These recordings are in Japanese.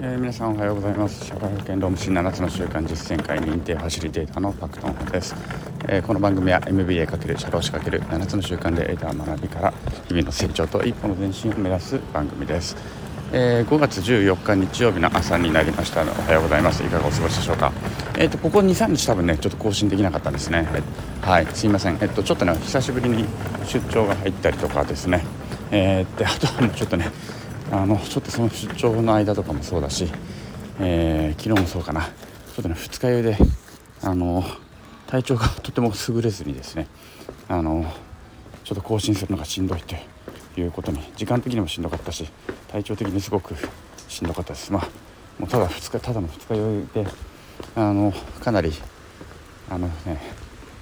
えー、皆さんおはようございます。社会保険労務士7つの習慣実践会認定ファシリテーターのパクトンです、えー、この番組は MBA× 社労士 ×7 つの習慣で得た学びから日々の成長と一歩の前進を目指す番組です、えー、5月14日日曜日の朝になりました。おはようございます。いかがお過ごしでしょうか？えっ、とここ23日多分ねちょっと更新できなかったんですね。はい。すいません。えっとちょっとね久しぶりに出張が入ったりとかですね。えー、であとはちょっとねあのちょっとその出張の間とかもそうだし、えー、昨日もそうかな。ちょっとね二日酔いであの体調がとても優れずにですねあのちょっと更新するのがしんどいということに時間的にもしんどかったし体調的にすごくしんどかったです。まあもうただ2日ただの二日酔いであのかなりあのね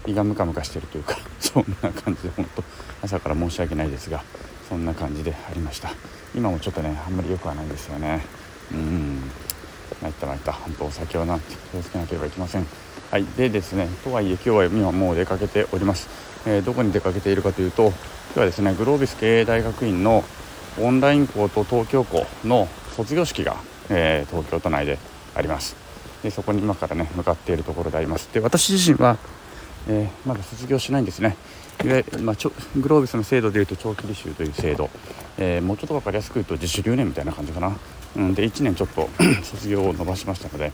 胃がムカムカしてるというか そんな感じで本当朝から申し訳ないですがそんな感じでありました。今もちょっとねあんまり良くはないんですよね。うん。参った参った。本当お酒はなんて気をつけなければいけません。はい。でですねとはいえ今日は今もう出かけております、えー、どこに出かけているかというと今日はですねグロービス経営大学院のオンライン校と東京校の卒業式が、えー、東京都内であります。でそこに今からね向かっているところであります。で私自身は、えー、まだ卒業しないんですね。いわゆる、まあ、グロービスの制度でいうと長期履修という制度、えー、もうちょっと分かりやすく言うと自主留年みたいな感じかな、うん、で1年ちょっと 卒業を伸ばしましたので、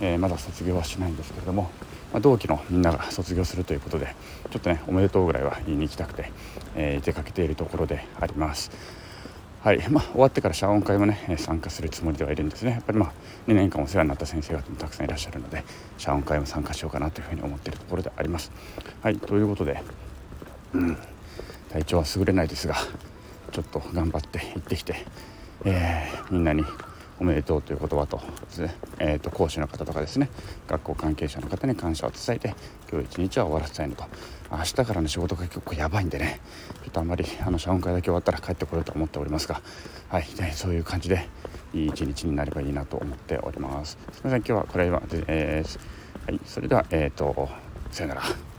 えー、まだ卒業はしないんですけれども、まあ、同期のみんなが卒業するということでちょっとねおめでとうぐらいは言いに行きたくて、え、出かけているところであります。はい。まあ、終わってから謝恩会もね参加するつもりではいるんですね。やっぱりまあ2年間お世話になった先生方もたくさんいらっしゃるので謝恩会も参加しようかなというふうに思っているところであります。はい。ということでうん、体調は優れないですがちょっと頑張って行ってきて、えー、みんなにおめでとうという言葉とですね,、えー、と講師の方とかですね。学校関係者の方に感謝を伝えて今日一日は終わらせたいのと。明日からの仕事が結構やばいんでね。ちょっとあんまりあの謝恩会だけ終わったら帰ってこようと思っておりますが、はい、ね、そういう感じでいい一日になればいいなと思っております。すみません今日はこれは、えー、はい、それでは、えーとさよなら。